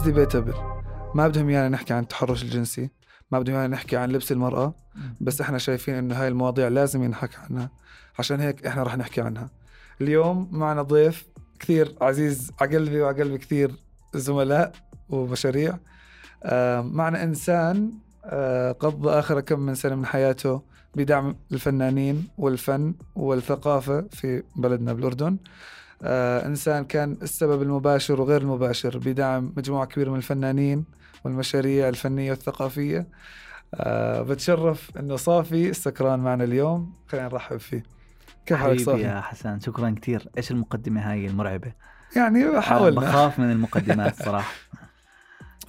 it's debatable ما بدهم يانا نحكي عن التحرش الجنسي ما بدهم يانا نحكي عن لبس المرأة بس إحنا شايفين إنه هاي المواضيع لازم ينحكى عنها. عشان هيك إحنا رح نحكي عنها. اليوم معنا ضيف كثير عزيز على قلبي وعلى قلب كثير زملاء ومشاريع. معنا إنسان آه، قضى آخر كم من سنة من حياته بدعم الفنانين والفن والثقافة في بلدنا بالأردن. آه، إنسان كان السبب المباشر وغير المباشر بدعم مجموعة كبيرة من الفنانين والمشاريع الفنية والثقافية. أه بتشرف إنه صافي السكران معنا اليوم. خلينا نرحب فيه. كيف حالك صافي؟ يا حسن شكرا كثير. إيش المقدمة هاي المرعبة؟ يعني حاولنا. بخاف من المقدمات صراحة.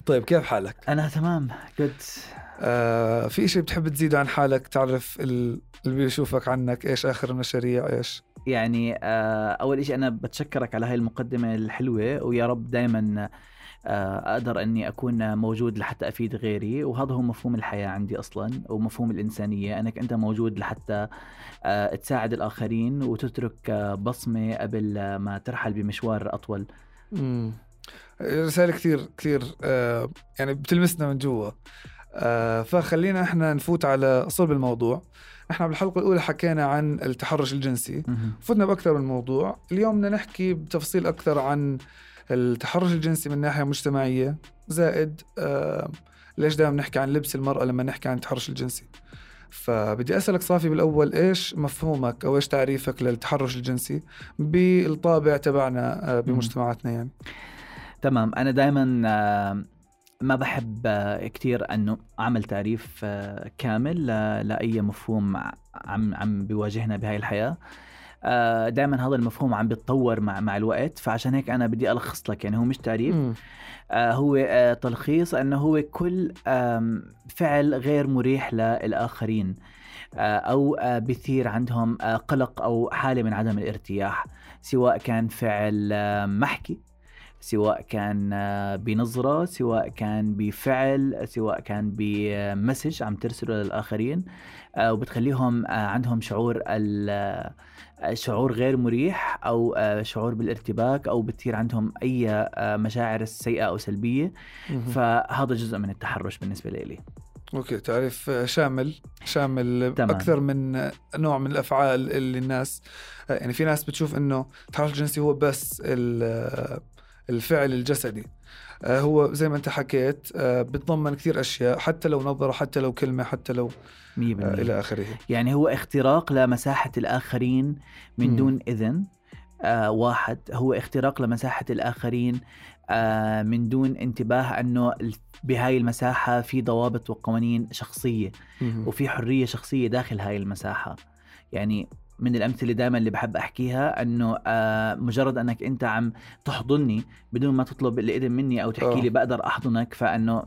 طيب كيف حالك؟ أنا تمام جود آه في شيء بتحب تزيده عن حالك؟ تعرف اللي بيشوفك عنك إيش آخر المشاريع؟ إيش؟ يعني آه أول شيء أنا بتشكرك على هاي المقدمة الحلوة ويا رب دائما آه، أقدر إني أكون موجود لحتى أفيد غيري وهذا هو مفهوم الحياة عندي أصلا ومفهوم الإنسانية. أنك أنت موجود لحتى آه، تساعد الآخرين وتترك بصمة قبل ما ترحل بمشوار أطول. امم رسالة كثير كثير يعني بتلمسنا من جوا. فخلينا إحنا نفوت على صلب الموضوع. إحنا بالحلقة الأولى حكينا عن التحرش الجنسي. فتنا بأكثر من موضوع. اليوم بدنا نحكي بتفصيل أكثر عن التحرش الجنسي من ناحية مجتمعية. زائد آه ليش دائما نحكي عن لبس المرأة لما نحكي عن التحرش الجنسي. فبدي أسألك صافي بالأول إيش مفهومك أو إيش تعريفك للتحرش الجنسي بالطابع تبعنا آه بمجتمعاتنا يعني؟ تمام. أنا دائما آه ما بحب آه، كثير إنه أعمل تعريف آه، كامل لأي مفهوم عم عم بيواجهنا بهاي الحياة. آه، دائما هذا المفهوم عم بيتطور مع مع الوقت فعشان هيك أنا بدي ألخص لك يعني هو مش تعريف. هو تلخيص إنه هو كل فعل غير مريح للآخرين أو بثير عندهم قلق أو حالة من عدم الارتياح سواء كان فعل محكي سواء كان بنظرة سواء كان بفعل سواء كان بمسج عم ترسله للآخرين آه، وبتخليهم عندهم شعور شعور غير مريح أو آه، شعور بالارتباك أو بتصير عندهم أي آه، مشاعر سيئة أو سلبية. فهذا جزء من التحرش بالنسبة لي. أوكي تعريف شامل شامل تمام. أكثر من نوع من الأفعال اللي الناس يعني في ناس بتشوف إنه التحرش الجنسي هو بس الفعل الجسدي. آه، هو زي ما انت حكيت آه، بتضمن كثير أشياء حتى لو نظرة حتى لو كلمة حتى لو مية آه، إلى آخره. يعني هو اختراق لمساحة الآخرين من دون إذن آه واحد. هو اختراق لمساحة الآخرين آه من دون انتباه أنه بهاي المساحة في ضوابط وقوانين شخصية وفي حرية شخصية داخل هاي المساحة. يعني من الأمثلة دائما اللي بحب أحكيها إنه آه مجرد إنك أنت عم تحضني بدون ما تطلب الإذن مني أو تحكي لي آه. بقدر أحضنك فإنه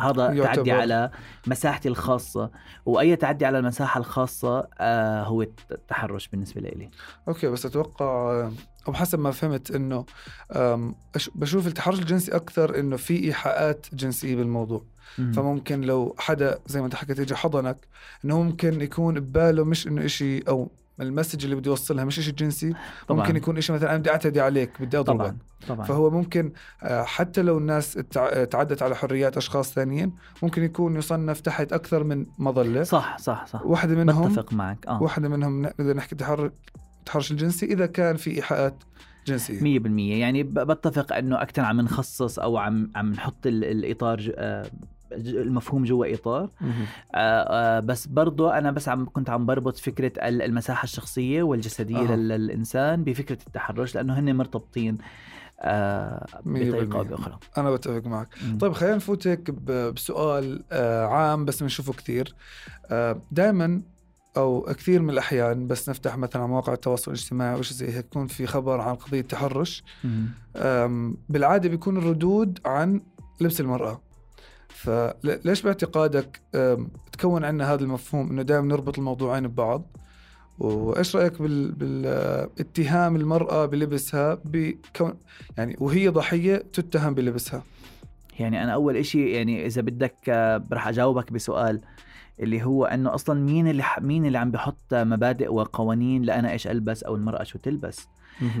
هذا يعتبر. تعدي على مساحتي الخاصة وأي تعدي على المساحة الخاصة آه هو التحرش بالنسبة لي okay بس أتوقع أو حسب ما فهمت إنه بشوف التحرش الجنسي أكثر إنه في إيحاءات جنسية بالموضوع مم. فممكن لو حدا زي ما أنت حكيت يجي حضنك إنه ممكن يكون بباله مش إنه إشي أو ال message اللي بدي يوصلها مش شيء جنسي طبعًا. ممكن يكون شيء مثلا أنا بدي أعتدي عليك بدي أضربك طبعًا. طبعًا. فهو ممكن آه، حتى لو الناس تعدت على حريات أشخاص ثانيين ممكن يكون يصنف تحت أكثر من مظلة صح صح صح واحدة منهم بتفق معك آه واحدة منهم اذا نحكي التحرش الجنسي إذا كان في إيحاءات جنسية 100% يعني بتفق إنه أكثر عم نخصص أو عم عم نحط الإطار آه، المفهوم جوا إطار. آه آه بس برضو أنا بس عم كنت عم بربط فكرة المساحة الشخصية والجسدية آه. للإنسان بفكرة التحرش لأنه هن مرتبطين آه بطريقة أو بأخرى. أنا بتفق معك. مم. طيب خلينا نفوت هيك بسؤال آه عام بس بنشوفه كثير آه دائما أو كثير من الأحيان بس نفتح مثلا مواقع التواصل الاجتماعي أو شيء زي هيك يكون في خبر عن قضية تحرش. بالعادة بيكون الردود عن لبس المرأة. فليش باعتقادك تكون عندنا هذا المفهوم إنه دائما نربط الموضوعين ببعض؟ وإيش رأيك بال... بالاتهام المرأة بلبسها بكون يعني وهي ضحية تتهم بلبسها؟ يعني أنا أول إشي يعني إذا بدك آه، رح أجاوبك بسؤال اللي هو إنه أصلا مين اللي مين اللي عم بحط مبادئ وقوانين لأنا إيش ألبس أو المرأة شو تلبس؟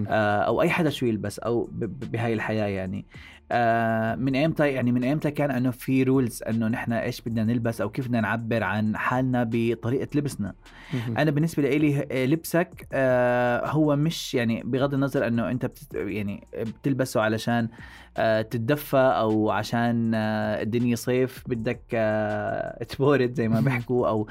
أو أي حدا شو يلبس أو بهاي الحياة يعني. آه، من ايمتى يعني من ايمتى كان إنه في رولز إنه نحن إيش بدنا نلبس أو كيف بدنا نعبر عن حالنا بطريقة لبسنا. أنا بالنسبة لي آه، لبسك هو مش يعني بغض النظر إنه أنت بتت يعني بتلبسه علشان تتدفى أو عشان الدنيا صيف بدك تبورد زي ما بيحكوا أو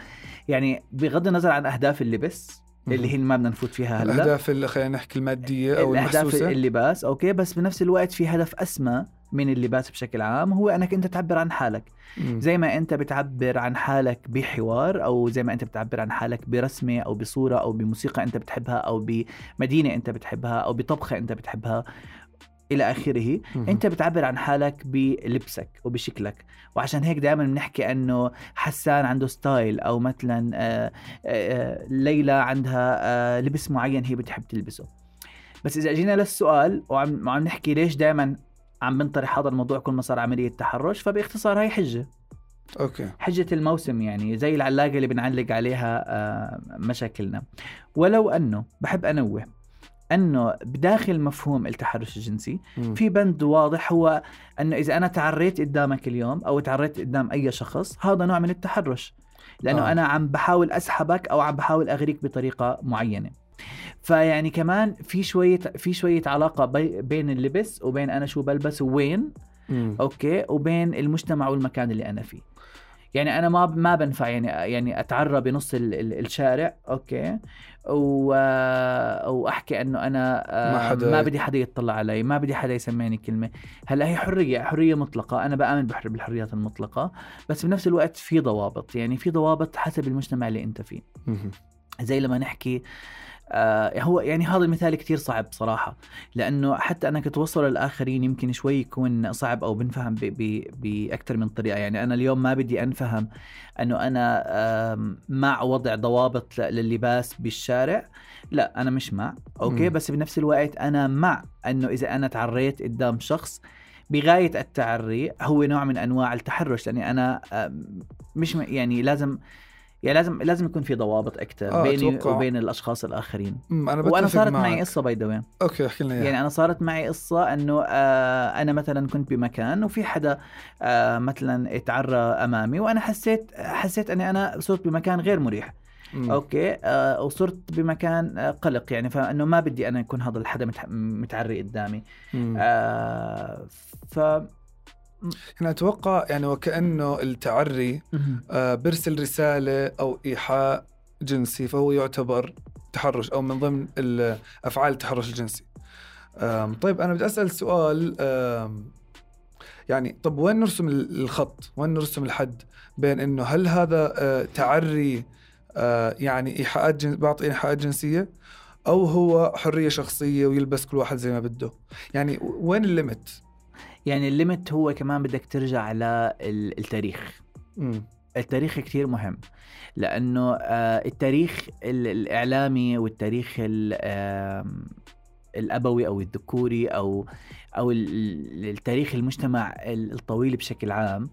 يعني بغض النظر عن أهداف اللبس اللي هي ما بدنا نفوت فيها هلأ. الأهداف اللي خلينا نحكي المادية أو الأهداف المحسوسة. اللباس أوكي بس بنفس الوقت في هدف أسمى من اللباس بشكل عام هو أنك أنت تعبر عن حالك. مم. زي ما أنت بتعبر عن حالك بحوار أو زي ما أنت بتعبر عن حالك برسمة أو بصورة أو بموسيقى أنت بتحبها أو بمدينة أنت بتحبها أو بطبخة أنت بتحبها. إلى آخره. أنت بتعبر عن حالك بلبسك وبشكلك. وعشان هيك دائما بنحكي إنه حسان عنده ستايل أو مثلا آه، آه، ليلى عندها آه، لبس معين هي بتحب تلبسه. بس إذا جينا للسؤال وعم عم نحكي ليش دائما عم بنطرح هذا الموضوع كل ما صار عملية تحرش فباختصار هي حجة. أوكي. حجة الموسم يعني زي العلاقة اللي بنعلق عليها مشاكلنا. ولو أنه بحب أنوه أنه بداخل مفهوم التحرش الجنسي م. في بند واضح هو أنه إذا أنا تعريت قدامك اليوم أو تعريت قدام أي شخص هذا نوع من التحرش لأنه آه. أنا عم بحاول أسحبك أو عم بحاول أغريك بطريقة معينة فيعني كمان في شوية في شوية علاقة بي بين اللبس وبين أنا شو بلبس ووين. okay وبين المجتمع والمكان اللي أنا فيه يعني أنا ما ما بنفع يعني يعني أتعرى بنص الشارع okay. و... وأحكي إنه أنا ما, آه، حدا... ما بدي حدا يطلع علي ما بدي حدا يسمعني كلمة. هلأ هي حرية حرية مطلقة. أنا بآمن بالحريات المطلقة. بس بنفس الوقت في ضوابط. يعني في ضوابط حسب المجتمع اللي أنت فيه. زي لما نحكي آه هو يعني هذا المثال كتير صعب صراحة لأنه حتى أنك توصل للآخرين يمكن شوي يكون صعب أو بنفهم بأكثر من طريقة يعني أنا اليوم ما بدي أنفهم أنه أنا آه مع وضع ضوابط لللباس بالشارع لا أنا مش مع أوكي م. بس بنفس الوقت أنا مع أنه إذا أنا تعريت قدام شخص بغاية التعري هو نوع من أنواع التحرش لأني أنا مش يعني لازم يعني لازم لازم يكون في ضوابط أكثر آه بيني أتوقع. وبين الأشخاص الآخرين أنا وأنا صارت معك. معي قصه by the okay احكي لنا يعني أنا صارت معي قصة إنه آه أنا مثلا كنت بمكان وفي حدا آه مثلا اتعرى أمامي وأنا حسيت حسيت إني أنا صرت بمكان غير مريح مم. okay آه وصرت بمكان آه قلق يعني فإنه ما بدي أنا يكون هذا الحدا متعري قدامي آه ف يعني أتوقع يعني وكأنه التعري آه برسل رسالة أو إيحاء جنسي فهو يعتبر تحرش أو من ضمن أفعال التحرش الجنسي. طيب أنا بدي أسأل سؤال يعني طب وين نرسم الخط؟ وين نرسم الحد بين إنه هل هذا آه، تعري آه، يعني إيحاءات جن... بعطي إيحاءات جنسية أو هو حرية شخصية ويلبس كل واحد زي ما بده؟ يعني وين الليمت؟ يعني الليمت هو كمان بدك ترجع للتاريخ. التاريخ كثير مهم لأنه آه، التاريخ الإعلامي والتاريخ الأبوي أو الذكوري أو أو التاريخ المجتمع الطويل بشكل عام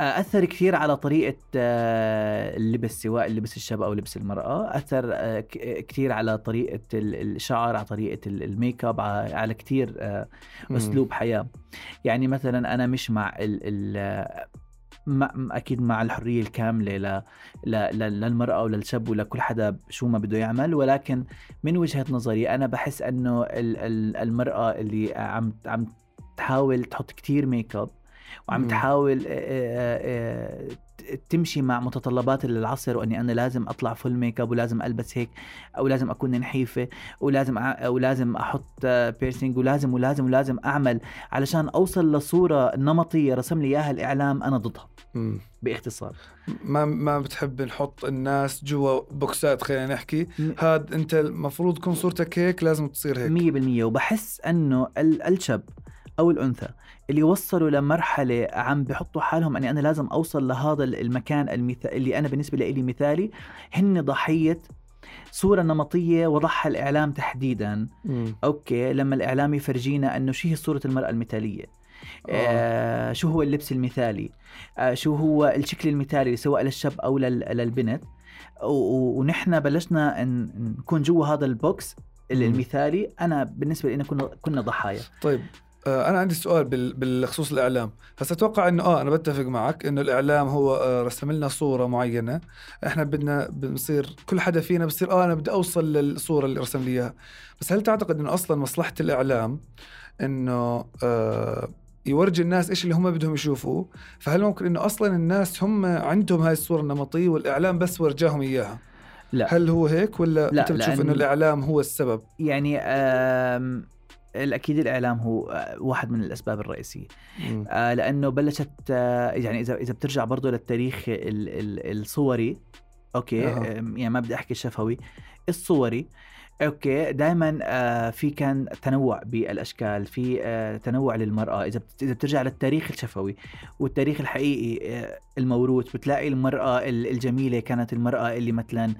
أثر كثير على طريقة آه، اللبس سواء اللبس الشاب أو لبس المرأة. أثر آه، كثير على طريقة الشعر على طريقة الميك أب على كثير آه، أسلوب حياة. يعني مثلا أنا مش مع ال ال أكيد مع الحرية الكاملة ل... ل... للمرأة وللشاب ولكل حدا شو ما بده يعمل. ولكن من وجهة نظري أنا بحس إنه المرأة اللي عم عم تحاول تحط كتير ميك أب وعم تحاول تمشي مع متطلبات العصر وإني أنا لازم أطلع full makeup ولازم ألبس هيك أو لازم أكون نحيفة ولازم ولازم أحط piercing ولازم ولازم ولازم أعمل علشان أوصل لصورة نمطية رسم لي إياها الإعلام أنا ضدها. باختصار. ما ما بتحب نحط الناس جوا boxات خلينا نحكي؟ هاد أنت المفروض تكون صورتك هيك لازم تصير هيك. 100% وبحس إنه الشاب أو الأنثى اللي وصلوا لمرحله عم بحطوا حالهم أني أنا لازم أوصل لهذا المكان المثال اللي أنا بالنسبة لي مثالي. هن ضحية صورة نمطية وضعها الإعلام تحديدا. م. okay لما الإعلام يفرجينا أنه شو هي صورة المرأة المثالية. آه. شو هو اللبس المثالي؟ آه شو هو الشكل المثالي سواء للشاب لل- للبنت؟ ونحن بلشنا نكون جوا هذا ال box مم. المثالي. أنا بالنسبة لنا كنا كنا ضحايا. طيب آه، أنا عندي سؤال بال- بالخصوص الإعلام. هسا أتوقع إنه آه أنا بتفق معك إنه الإعلام هو آه، رسم لنا صورة معينة. إحنا بدنا بنصير كل حدا فينا بصير آه أنا بدي أوصل للصورة اللي رسم لي إياها. بس هل تعتقد إنه أصلا مصلحة الإعلام إنه آه يورجي الناس إيش اللي هم بدهم يشوفوه؟ فهل ممكن إنه أصلا الناس هم عندهم هاي الصورة النمطية والإعلام بس ورجاهم إياها؟ لا. هل هو هيك ولا لا، أنت بتشوف إنه الإعلام هو السبب؟ يعني الاكيد الإعلام هو آه، واحد من الأسباب الرئيسية. آه، لأنه بلشت آه، يعني إذا إذا بترجع برضه للتاريخ ال- ال- الصوري okay. آم، يعني ما بدي أحكي الشفوي الصوري okay دائما في كان تنوع بالأشكال في آه، تنوع للمرأة إذا إذا بترجع للتاريخ الشفوي والتاريخ الحقيقي آه، الموروث بتلاقي المرأة ال- الجميلة كانت المرأة اللي مثلا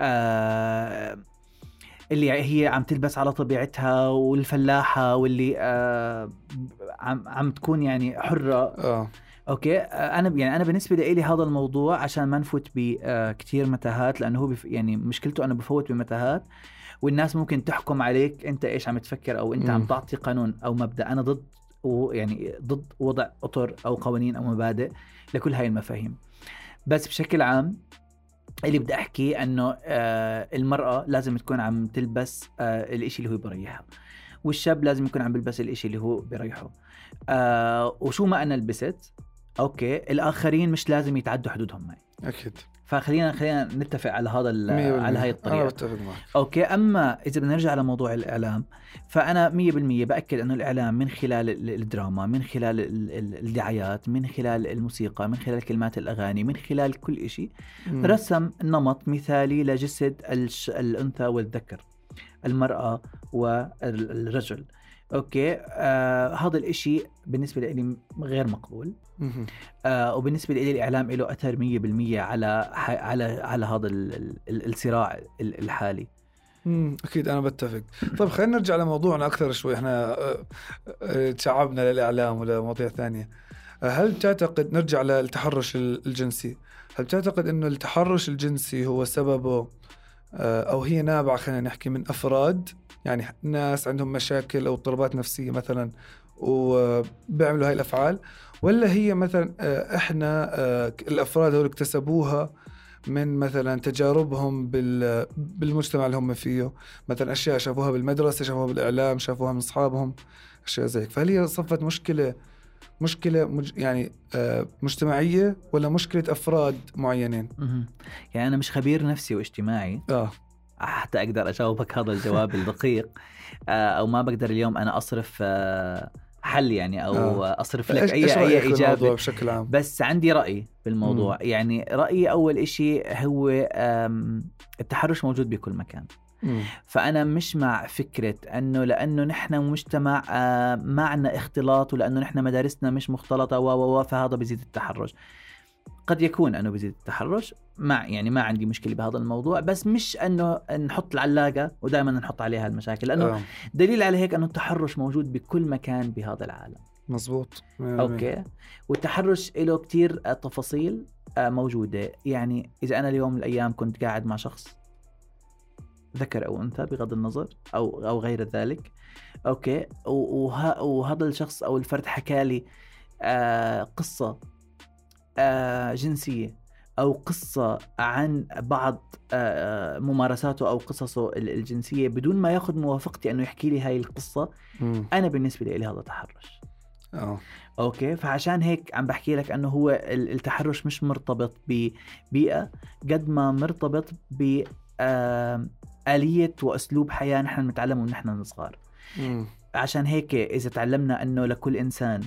آه، اللي هي عم تلبس على طبيعتها والفلاحة واللي آه، عم عم تكون يعني حرة. آه. أوكي؟ آه، أنا يعني أنا بالنسبة لي هذا الموضوع عشان ما نفوت بكثير متاهات لأنه هو بف يعني مشكلته أنه بفوت بمتاهات والناس ممكن تحكم عليك أنت إيش عم تفكر أو أنت عم مم. تعطي قانون أو مبدأ. أنا ضد ويعني ضد وضع أطر أو قوانين أو مبادئ لكل هاي المفاهيم. بس بشكل عام اللي بدي أحكي إنه آه المرأة لازم تكون عم تلبس آه الإشي اللي هو بريحها والشاب لازم يكون عم بيلبس الإشي اللي هو بريحه. آه وشو ما أنا لبست okay الآخرين مش لازم يتعدوا حدودهم معي. أكيد. فخلينا خلينا نتفق على هذا. على هاي أنا الطريقة بتفق معك okay أما إذا بدنا نرجع لموضوع الإعلام فأنا 100% بأكد إنه الإعلام من خلال ال- الدراما من خلال ال- ال- الدعايات من خلال الموسيقى من خلال كلمات الأغاني من خلال كل شيء. رسم نمط مثالي لجسد. الأنثى والذكر المرأة والرجل أوكي آه هذا الإشي بالنسبة لي غير مقبول. آه وبالنسبة لي الإعلام له أثر 100% على. على على هذا ال... ال... الصراع ال- الحالي مم. أكيد أنا بتفق طيب خلينا نرجع لموضوعنا أكثر شوي إحنا آه، آه، تشعبنا للإعلام ولمواضيع ثانية آه، هل تعتقد نرجع للتحرش ال- الجنسي هل تعتقد إنه التحرش الجنسي هو سببه أو هي نابعة خلينا نحكي من أفراد يعني ناس عندهم مشاكل أو اضطرابات نفسية مثلا وبيعملوا هاي الأفعال. ولا هي مثلا آه، إحنا آه، الأفراد هول اكتسبوها من مثلا تجاربهم بال بالمجتمع اللي هم فيه. مثلا أشياء شافوها بالمدرسة شافوها بالإعلام شافوها من أصحابهم أشياء زي هيك. فهل هي صفت مشكلة مشكلة مج يعني آه، مجتمعية ولا مشكلة أفراد معينين. يعني أنا مش خبير نفسي واجتماعي. آه. حتى أقدر أجاوبك هذا الجواب الدقيق آه أو ما بقدر اليوم أنا أصرف آه حل يعني أو آه. أصرف لك اي أي اجابه بشكل عام بس عندي رأي بالموضوع مم. يعني رأيي أول إشي هو التحرش موجود بكل مكان مم. فأنا مش مع فكرة أنه لأنه نحن مجتمع ما عنا اختلاط ولأنه نحن مدارسنا مش مختلطة و فهذا بيزيد التحرش قد يكون أنه بيزيد التحرش مع يعني ما عندي مشكلة بهذا الموضوع بس مش أنه نحط العلاقة ودائما نحط عليها المشاكل لأنه آه. دليل على هيك أنه التحرش موجود بكل مكان بهذا العالم. مزبوط. أوكي. والتحرش له كتير تفاصيل آه، موجودة. يعني إذا أنا اليوم من الأيام كنت قاعد مع شخص ذكر أو أنثى بغض النظر أو أو غير ذلك. okay. وه- وهذا الشخص أو الفرد حكى لي آه، قصة آه، جنسية. أو قصة عن بعض آه، ممارساته أو قصصه ال- الجنسية بدون ما ياخذ موافقتي أنه يحكي لي هاي القصة مم. أنا بالنسبة لي هذا تحرش آه okay فعشان هيك عم بحكي لك أنه هو ال- التحرش مش مرتبط ببيئه قد ما مرتبط ب آلية وأسلوب حياة نحن نتعلمه من نحن صغار مم. عشان هيك إذا تعلمنا أنه لكل إنسان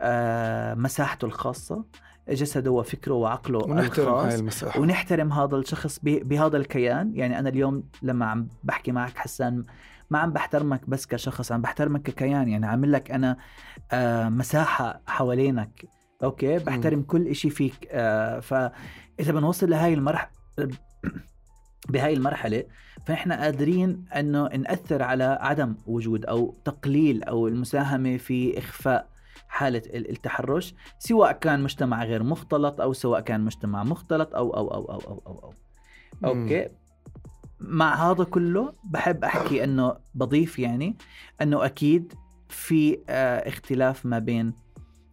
آه، مساحته الخاصة جسده وفكره وعقله ونحترم هاي الخاص المساحة. ونحترم هذا الشخص بهذا الكيان. يعني أنا اليوم لما عم بحكي معك حسان ما عم بحترمك بس كشخص عم بحترمك ككيان. يعني عامل لك أنا آه، مساحة حوالينك. okay؟ بحترم كل إشي فيك. آه، فإذا بنوصل لهاي المرحلة بهاي المرحلة فإحنا قادرين أنه نأثر على عدم وجود أو تقليل أو المساهمة في إخفاء حالة التحرش سواء كان مجتمع غير مختلط أو سواء كان مجتمع مختلط أو أو أو أو أو أو, أو. okay مع هذا كله بحب أحكي أنه بضيف يعني أنه أكيد في آه، اختلاف ما بين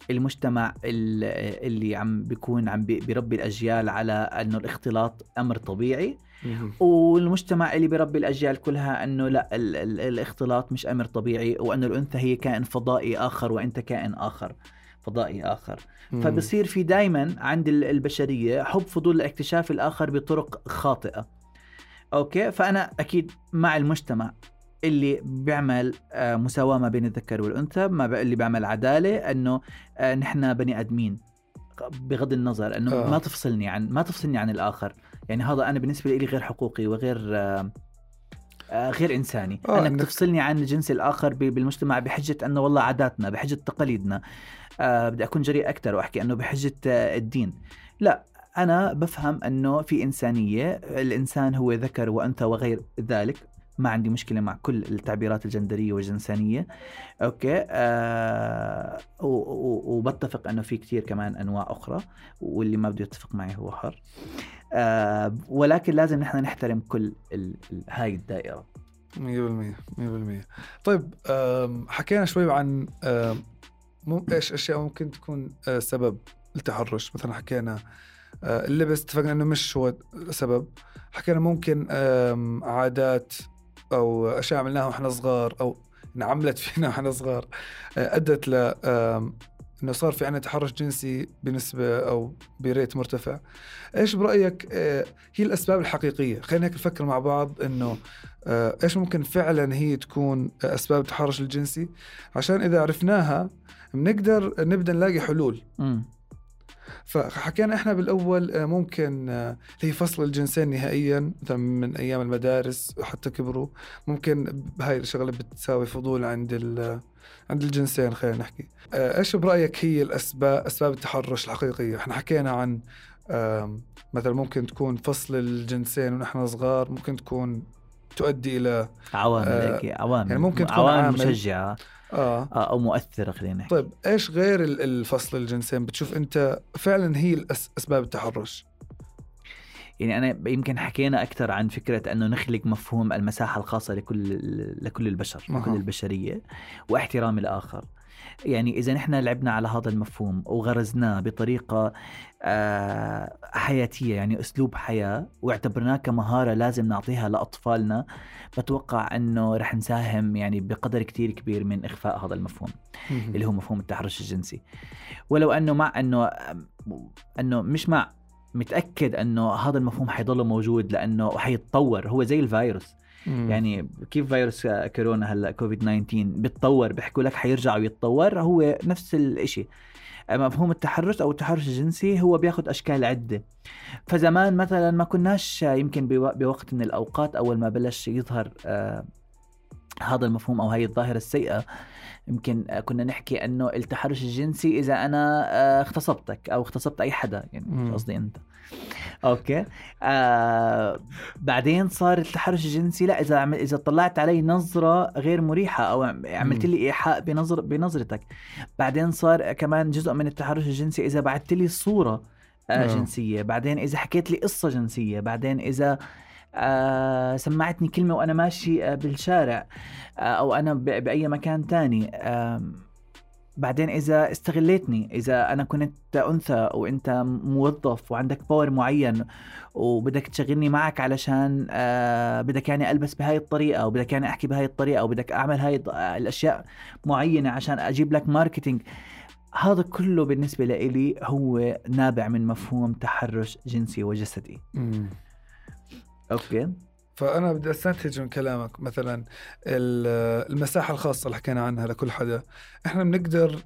المجتمع اللي عم بيكون عم بيربي الأجيال على إنه الاختلاط أمر طبيعي والمجتمع اللي بيربي الأجيال كلها إنه لا ال ال الاختلاط مش أمر طبيعي وإنه الأنثى هي كائن فضائي آخر وأنت كائن آخر فضائي آخر. فبصير في دائما عند البشرية حب فضول لاكتشاف الآخر بطرق خاطئة. أوكي؟ فأنا أكيد مع المجتمع اللي بيعمل آه، مساواة ما بين الذكر والأنثى ما اللي بيعمل عدالة أنه آه، نحن بني آدمين. بغض النظر أنه آه. ما تفصلني عن ما تفصلني عن الآخر. يعني هذا أنا بالنسبة لي غير حقوقي وغير آه غير إنساني. آه أنك تفصلني عن الجنس الآخر بالمجتمع بحجة أنه والله عاداتنا بحجة تقاليدنا. آه بدي أكون جريء أكثر وأحكي أنه بحجة آه الدين. لا أنا بفهم أنه في إنسانية الإنسان هو ذكر وأنثى وغير ذلك. ما عندي مشكلة مع كل التعبيرات الجندرية والجنسانية. أوكي آه وبتفق إنه في كثير كمان أنواع أخرى واللي ما بده يتفق معي هو حر. آه ولكن لازم نحن نحترم كل ال ال هاي الدائرة. 100% 100% طيب حكينا شوي عن إيش أشياء ممكن تكون آه، سبب التحرش مثلا حكينا آه، اللبس اتفقنا إنه مش هو سبب. حكينا ممكن عادات أو أشياء عملناها وإحنا صغار أو انعملت فينا وإحنا صغار آه، أدت ل إنه صار في عندنا تحرش جنسي بنسبة أو بريت مرتفع. إيش برأيك آه، هي الأسباب الحقيقية؟ خلينا هيك نفكر مع بعض إنه آه، إيش ممكن فعلا هي تكون أسباب التحرش الجنسي؟ عشان إذا عرفناها بنقدر نبدأ نلاقي حلول. م. فحكينا إحنا بالأول آه، ممكن آه، هي فصل الجنسين نهائيا مثلا من أيام المدارس حتى كبروا. ممكن هاي الشغلة بتساوي فضول عند عند الجنسين خلينا نحكي. آه، إيش برأيك هي الأسباب أسباب التحرش الحقيقية؟ إحنا حكينا عن مثلا ممكن تكون فصل الجنسين ونحن صغار ممكن تكون تؤدي إلى عوامل آه عوامل. يعني ممكن تكون عوامل مشجعة. آه. آه أو مؤثرة خلينا نحكي طيب إيش غير الفصل الجنسين بتشوف أنت فعلا هي أسباب التحرش يعني أنا يمكن حكينا أكثر عن فكرة أنه نخلق مفهوم المساحة الخاصة لكل لكل البشر أه. لكل البشرية واحترام الآخر يعني إذا نحن لعبنا على هذا المفهوم وغرزناه بطريقة آه، حياتية يعني أسلوب حياة واعتبرناه كمهارة لازم نعطيها لأطفالنا بتوقع أنه رح نساهم يعني بقدر كتير كبير من إخفاء هذا المفهوم اللي هو مفهوم التحرش الجنسي. ولو أنه مع أنه أنه مش مع متأكد أنه هذا المفهوم حيضل موجود لأنه حيتطور. هو زي الفيروس. مم. يعني كيف فيروس كورونا هلا كوفيد 19 بيتطور؟ بيحكوا لك حيرجع ويتطور هو نفس الشيء مفهوم التحرش أو التحرش الجنسي هو بياخذ أشكال عدة. فزمان مثلا ما كناش يمكن بوقت من الأوقات أول ما بلش يظهر آه هذا المفهوم أو هي الظاهرة السيئة يمكن كنا نحكي إنه التحرش الجنسي إذا أنا آه، اغتصبتك أو اغتصبت أي حدا يعني مش قصدي أنت. أوكي. آه بعدين صار التحرش الجنسي لا إذا عمل إذا طلعت علي نظرة غير مريحة أو عملت لي إيحاء بنظر بنظرتك. بعدين صار كمان جزء من التحرش الجنسي إذا بعثت لي صورة آه جنسية. بعدين إذا حكيت لي قصة جنسية. بعدين إذا آه سمعتني كلمة وأنا ماشي آه بالشارع آه أو أنا بأي مكان تاني. آه بعدين إذا استغليتني إذا أنا كنت أنثى وأنت موظف وعندك power معين وبدك تشغلني معك علشان آه بدك يعني ألبس بهاي الطريقة أو بدك يعني أحكي بهاي الطريقة أو بدك أعمل هاي الأشياء معينة عشان أجيب لك marketing هذا كله بالنسبة لإلي هو نابع من مفهوم تحرش جنسي وجسدي. أوكي. فأنا بدي أستنتج من كلامك مثلا المساحة الخاصة اللي حكينا عنها لكل حدا. إحنا بنقدر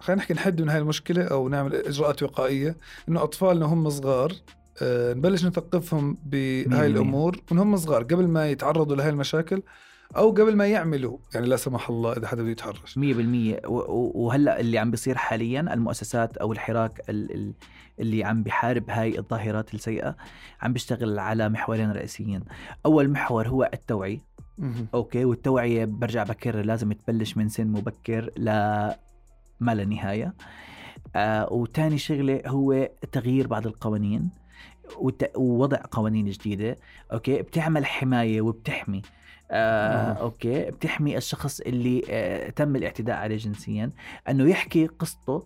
خلينا نحكي نحد من هاي المشكلة أو نعمل إجراءات وقائية إنه أطفالنا هم صغار آه، نبلش نثقفهم بهاي الأمور من هم صغار. قبل ما يتعرضوا لهي المشاكل أو قبل ما يعملوا يعني لا سمح الله إذا حدا بده يتحرش. 100% وهلأ اللي عم بيصير حاليا المؤسسات أو الحراك اللي عم بحارب هاي الظاهرات السيئة عم بيشتغل على محورين رئيسيين. أول محور هو التوعية. أوكي والتوعية برجع بكرر لازم تبلش من سن مبكر ل ما لا نهاية. آه وتاني شغلة هو تغيير بعض القوانين وت- ووضع قوانين جديدة. okay بتعمل حماية وبتحمي. آه، آه. أوكي. بتحمي الشخص اللي آه تم الاعتداء عليه جنسيا. أنه يحكي قصته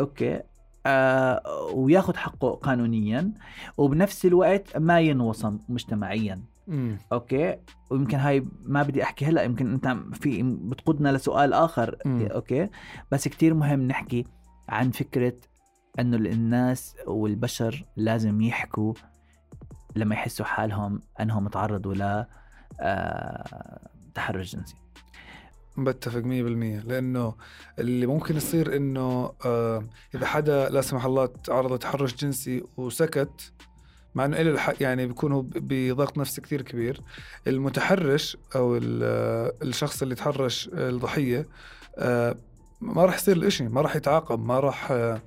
okay. آه وياخذ حقه قانونيا وبنفس الوقت ما ينوصم مجتمعيا. مم. okay. ويمكن هاي ما بدي أحكي هلأ يمكن أنت في بتقودنا لسؤال آخر. مم. okay. بس كتير مهم نحكي عن فكرة أنه الناس والبشر لازم يحكوا لما يحسوا حالهم أنهم تعرضوا ل آه، تحرش جنسي. بتفق 100% لأنه اللي ممكن يصير إنه آه إذا حدا لا سمح الله تعرض لتحرش جنسي وسكت مع إنه له الحق يعني بيكون بضغط نفسي كثير كبير المتحرش أو ال- آه، الشخص اللي تحرش الضحية آه ما راح يصير الإشي ما راح يتعاقب ما راح آه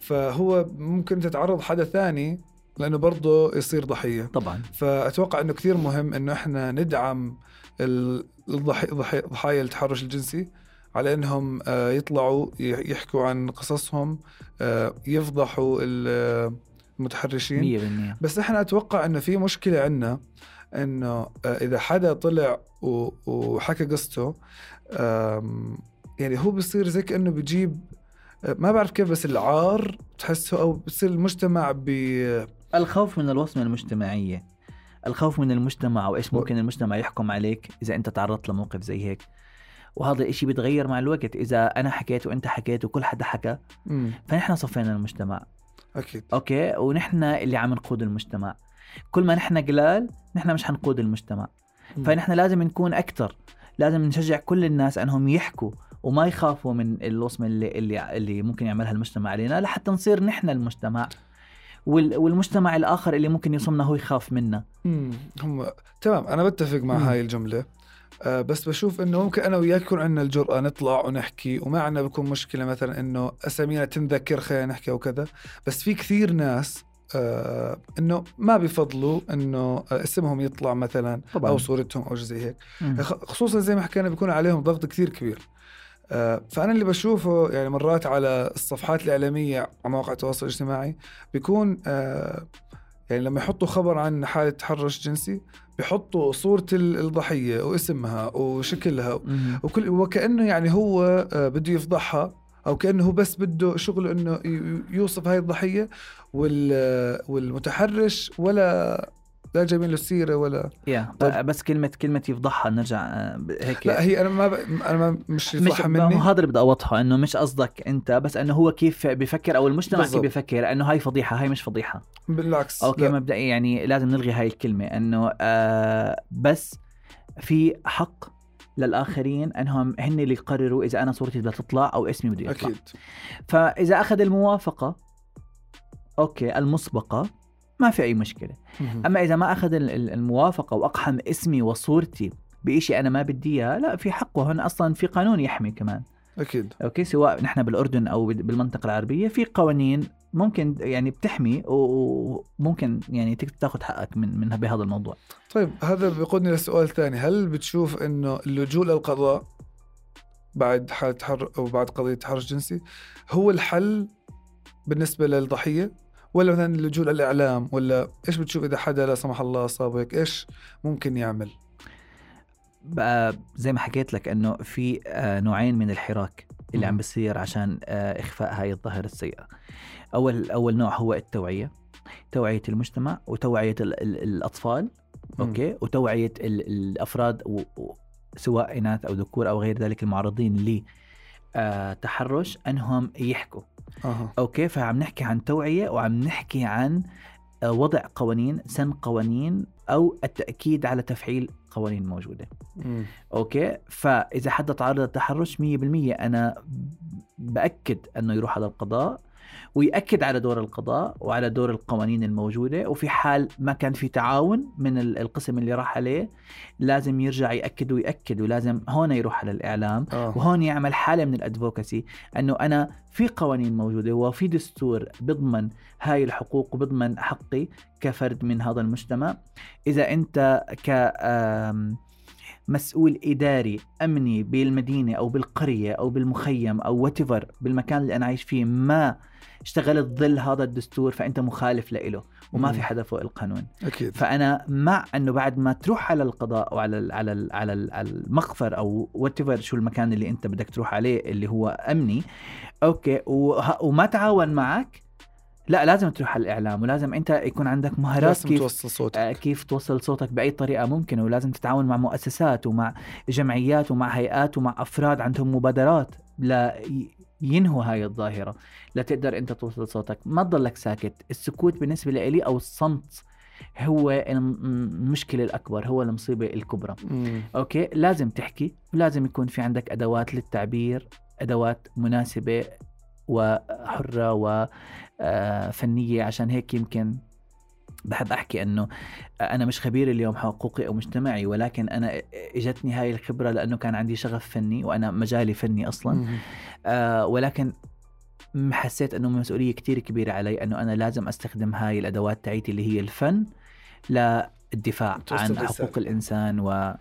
فهو ممكن تتعرض حدا ثاني لأنه برضه يصير ضحية. طبعا. فأتوقع إنه كثير مهم إنه إحنا ندعم ضحايا التحرش الجنسي على إنهم آه، يطلعوا يحكوا عن قصصهم آه، يفضحوا ال- المتحرشين. 100% بس إحنا أتوقع إنه في مشكلة عندنا إنه آه، إذا حدا طلع وحكى قصته يعني هو بصير زي كأنه بيجيب آه، ما بعرف كيف بس العار تحسه أو بصير المجتمع ب الخوف من الوصمة المجتمعية. الخوف من المجتمع وايش و- ممكن المجتمع يحكم عليك إذا أنت تعرضت لموقف زي هيك. وهذا الاشي بيتغير مع الوقت. إذا أنا حكيت وأنت حكيت وكل حدا حكى مم، فنحن صفينا المجتمع. أكيد. أوكي؟ ونحن اللي عم نقود المجتمع. كل ما نحن قلال نحن مش حنقود المجتمع. مم. فنحن لازم نكون أكثر لازم نشجع كل الناس أنهم يحكوا وما يخافوا من الوصمة اللي اللي اللي ممكن يعملها المجتمع علينا لحتى نصير نحن المجتمع. والمجتمع الآخر اللي ممكن يصمنا هو يخاف منا. امم هم تمام أنا بتفق مع مم. هاي الجملة. آه بس بشوف إنه ممكن أنا وياك يكون عندنا الجرأة نطلع ونحكي وما عندنا بكون مشكلة مثلا إنه أسامينا تنذكر خلينا نحكي أو كذا. بس في كثير ناس آه إنه ما بيفضلوا إنه آه اسمهم يطلع مثلا طبعا. أو صورتهم أو شيء زي هيك. مم. خ- خصوصا زي ما حكينا بيكون عليهم ضغط كثير كبير. آه، فأنا اللي بشوفه يعني مرات على الصفحات الإعلامية على مواقع التواصل الاجتماعي بيكون آه، يعني لما يحطوا خبر عن حالة تحرش جنسي بيحطوا صورة ال- الضحية واسمها وشكلها. وكل وكأنه يعني هو آه، بده يفضحها أو كأنه هو بس بده شغله إنه يوصف هاي الضحية وال- والمتحرش ولا لا جايبين له السيرة ولا يا طيب. بس كلمه كلمة يفضحها نرجع آه، هيك لا هي أنا ما ب... أنا ما مش يفضحها ما هو مني هذا اللي بدي أوضحه إنه مش قصدك أنت بس إنه هو كيف بفكر أو المجتمع بالضبط. كيف بفكر إنه هاي فضيحة هاي مش فضيحة بالعكس okay. مبدئيا يعني لازم نلغي هاي الكلمة إنه آه بس في حق للآخرين إنهم هن اللي يقرروا إذا أنا صورتي بدها تطلع أو اسمي بده يطلع أكيد فإذا أخذ الموافقة okay المسبقة ما في أي مشكلة. مهم. أما إذا ما أخذ ال- ال- الموافقة وأقحم اسمي وصورتي بشيء أنا ما بدي إياه لا في حقه. هون أصلا في قانون يحمي كمان. أكيد. okay؟ سواء نحن بالأردن أو بال- بالمنطقة العربية في قوانين ممكن يعني بتحمي وممكن يعني تاخذ حقك من من بهذا الموضوع. طيب هذا بيقودني لسؤال ثاني. هل بتشوف إنه اللجوء للقضاء بعد حالة تحر أو بعد قضية تحرش جنسي هو الحل بالنسبة للضحية؟ ولا مثلا اللجوء للاعلام ولا إيش بتشوف إذا حدا لا سمح الله صاب هيك إيش ممكن يعمل؟ بقى زي ما حكيت لك إنه في آه، نوعين من الحراك اللي عم. بيصير عشان آه، إخفاء هاي الظاهرة السيئة أول أول نوع هو التوعية توعية المجتمع وتوعية ال- ال- الأطفال. okay وتوعية ال- الأفراد سواء إناث أو ذكور أو غير ذلك المعرضين ل آه، تحرش أنهم يحكوا. أها. okay فعم نحكي عن توعية وعم نحكي عن آه، وضع قوانين سن قوانين أو التأكيد على تفعيل قوانين موجودة. مم. okay فإذا حدا تعرض للتحرش 100% أنا بأكد إنه يروح على القضاء. ويأكد على دور القضاء وعلى دور القوانين الموجودة وفي حال ما كان في تعاون من ال- القسم اللي راح عليه لازم يرجع يأكد ويأكد ولازم هون يروح على الإعلام آه. وهون يعمل حالة من الأدفوكسي أنه أنا في قوانين موجودة وفي دستور بضمن هاي الحقوق وبضمن حقي كفرد من هذا المجتمع. إذا أنت ك مسؤول إداري أمني بالمدينة أو بالقرية أو بالمخيم أو whatever بالمكان اللي أنا عايش فيه ما اشتغلت ظل هذا الدستور فأنت مخالف له وما في حدا فوق القانون. أكيد. فأنا مع إنه بعد ما تروح على القضاء أو على ال على ال على ال على المخفر أو what شو المكان اللي أنت بدك تروح عليه اللي هو أمني okay وما تعاون معك لا لازم تروح على الإعلام ولازم أنت يكون عندك مهارات لازم كيف توصل صوتك. آه كيف توصل صوتك بأي طريقة ممكنة ولازم تتعاون مع مؤسسات ومع جمعيات ومع هيئات ومع أفراد عندهم مبادرات لا ينهوا هاي الظاهرة لا تقدر أنت توصل صوتك. ما تضلك ساكت السكوت بالنسبة لي أو الصمت هو المشكلة الأكبر هو المصيبة الكبرى. مم. okay؟ لازم تحكي ولازم يكون في عندك أدوات للتعبير أدوات مناسبة وحرة وفنية آه، عشان هيك يمكن بحب أحكي إنه أنا مش خبير اليوم حقوقي أو مجتمعي ولكن أنا إجتني هاي الخبرة لأنه كان عندي شغف فني وأنا مجالي فني أصلا. آه ولكن حسيت إنه مسؤولية كتير كبيرة علي إنه أنا لازم أستخدم هاي الأدوات تاعيتي اللي هي الفن للدفاع عن حقوق الإنسان و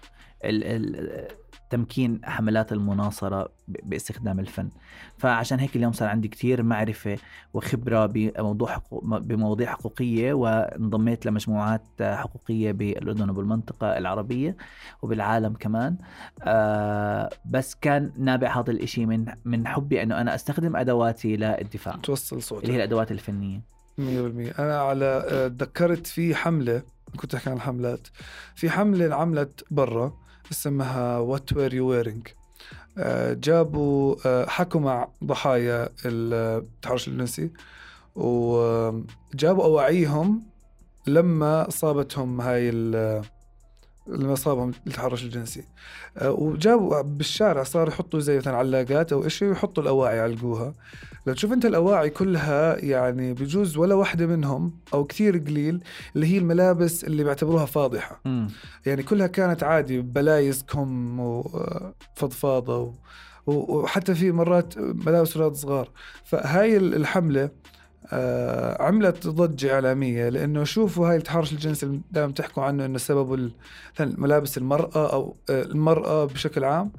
تمكين حملات المناصرة باستخدام الفن. فعشان هيك اليوم صار عندي كتير معرفة وخبرة بموضوع حقوق بمواضيع حقوقية وانضميت لمجموعات حقوقية بالأردن وبالمنطقة العربية وبالعالم كمان. آه بس كان نابع هذا الإشي من من حبي أنه أنا أستخدم أدواتي للدفاع. توصل صوتك. اللي هي الأدوات الفنية. 100% أنا على آه، تذكرت في حملة كنت أحكي عن الحملات في حملة انعملت برا. اسمها What Were You Wearing جابوا آه، حكوا مع ضحايا التحرش الجنسي وجابوا أواعيهم لما أصابتهم هاي لما صابهم التحرش الجنسي. آه، وجابوا بالشارع صار يحطوا زي مثلا علاقات أو شيء ويحطوا الأواعي يعلقوها. لو تشوف أنت الأواعي كلها يعني بجوز ولا واحدة منهم أو كثير قليل اللي هي الملابس اللي بيعتبروها فاضحة. م. يعني كلها كانت عادي بلايز كم وفضفاضة وحتى في مرات ملابس أولاد صغار. فهاي الحملة آه عملت ضجة إعلامية لأنه شوفوا هاي التحرش الجنسي اللي دائما تحكوا عنه أنه سببه ملابس المرأة أو آه المرأة بشكل عام.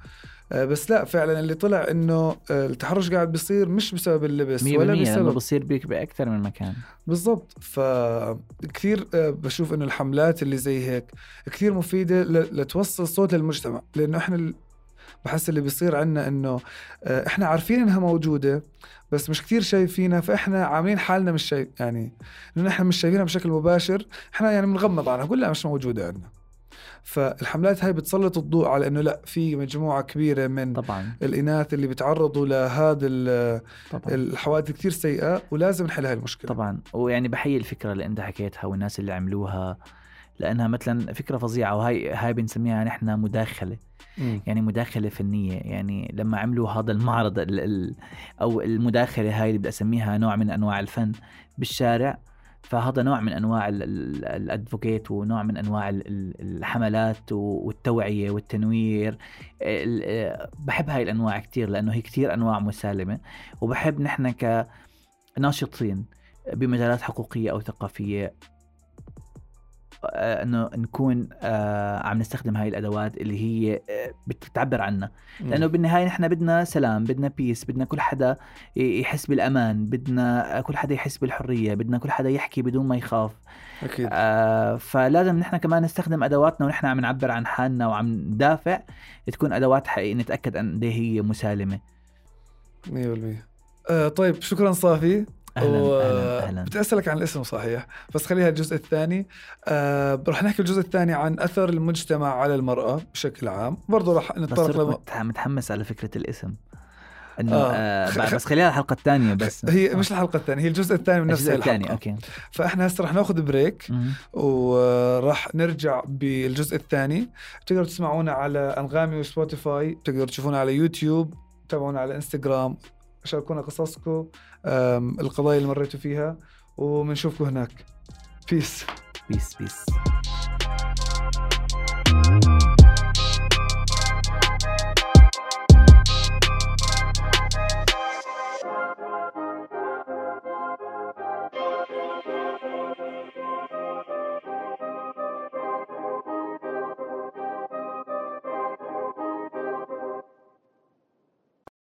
آه بس لا فعلا اللي طلع إنه آه التحرش قاعد بيصير مش بسبب اللبس ولا بسبب بصير بيك بأكثر من مكان. بالضبط. فكثير آه، بشوف إنه الحملات اللي زي هيك كثير مفيدة لتوصل صوت للمجتمع لأنه إحنا بحس اللي بيصير عنا إنه آه، إحنا عارفين إنها موجودة بس مش كثير شايفينها فإحنا عاملين حالنا مش شايف يعني لأنه إحنا مش شايفينها بشكل مباشر إحنا يعني بنغمض عنها كلها مش موجودة عندنا. فالحملات هاي بتسلط الضوء على إنه لا في مجموعة كبيرة من طبعا. الإناث اللي بيتعرضوا لهذا الحوادث كثير سيئة ولازم نحل هاي المشكلة. طبعا. ويعني بحيي الفكرة اللي أنت حكيتها والناس اللي عملوها لأنها مثلا فكرة فظيعة وهي هاي بنسميها نحن مداخلة. يعني مداخلة فنية. يعني لما عملوا هذا المعرض ال ال أو المداخلة هاي اللي بدي أسميها نوع من أنواع الفن بالشارع فهذا نوع من أنواع الأدفوكيت ونوع من أنواع الحملات والتوعية والتنوير. بحب هاي الأنواع كثير لأنه هي كثير أنواع مسالمة. وبحب نحن كناشطين بمجالات حقوقية أو ثقافية آه، إنه نكون آه، عم نستخدم هاي الأدوات اللي هي آه، بتعبر عنا. لأنه بالنهاية نحن بدنا سلام بدنا بيس بدنا كل حدا يحس بالأمان بدنا كل حدا يحس بالحرية بدنا كل حدا يحكي بدون ما يخاف. أكيد. آه فلازم نحن كمان نستخدم أدواتنا ونحن عم نعبر عن حالنا وعم ندافع تكون أدوات حقيقي نتأكد إن هي مسالمة. 100% آه طيب شكرا صافي. أهلا و... أهلا أهلا. بدي أسألك عن الاسم صحيح. بس خليها الجزء الثاني. آه رح نحكي الجزء الثاني عن أثر المجتمع على المرأة بشكل عام. برضه رح نتطرق لم... متحمس على فكرة الاسم. إنه آه. آه بس خليها الحلقة الثانية بس. هي مش الحلقة الثانية هي الجزء الثاني من نفس الحلقة. الثاني أوكي. فإحنا هسه رح ناخذ break وراح نرجع بالجزء الثاني. بتقدروا تسمعونا على أنغامي وسبوتيفاي بتقدروا تشوفونا على يوتيوب تابعونا على إنستغرام. شاركونا قصصكم. القضايا اللي مريتوا فيها وبنشوفكم هناك. peace peace peace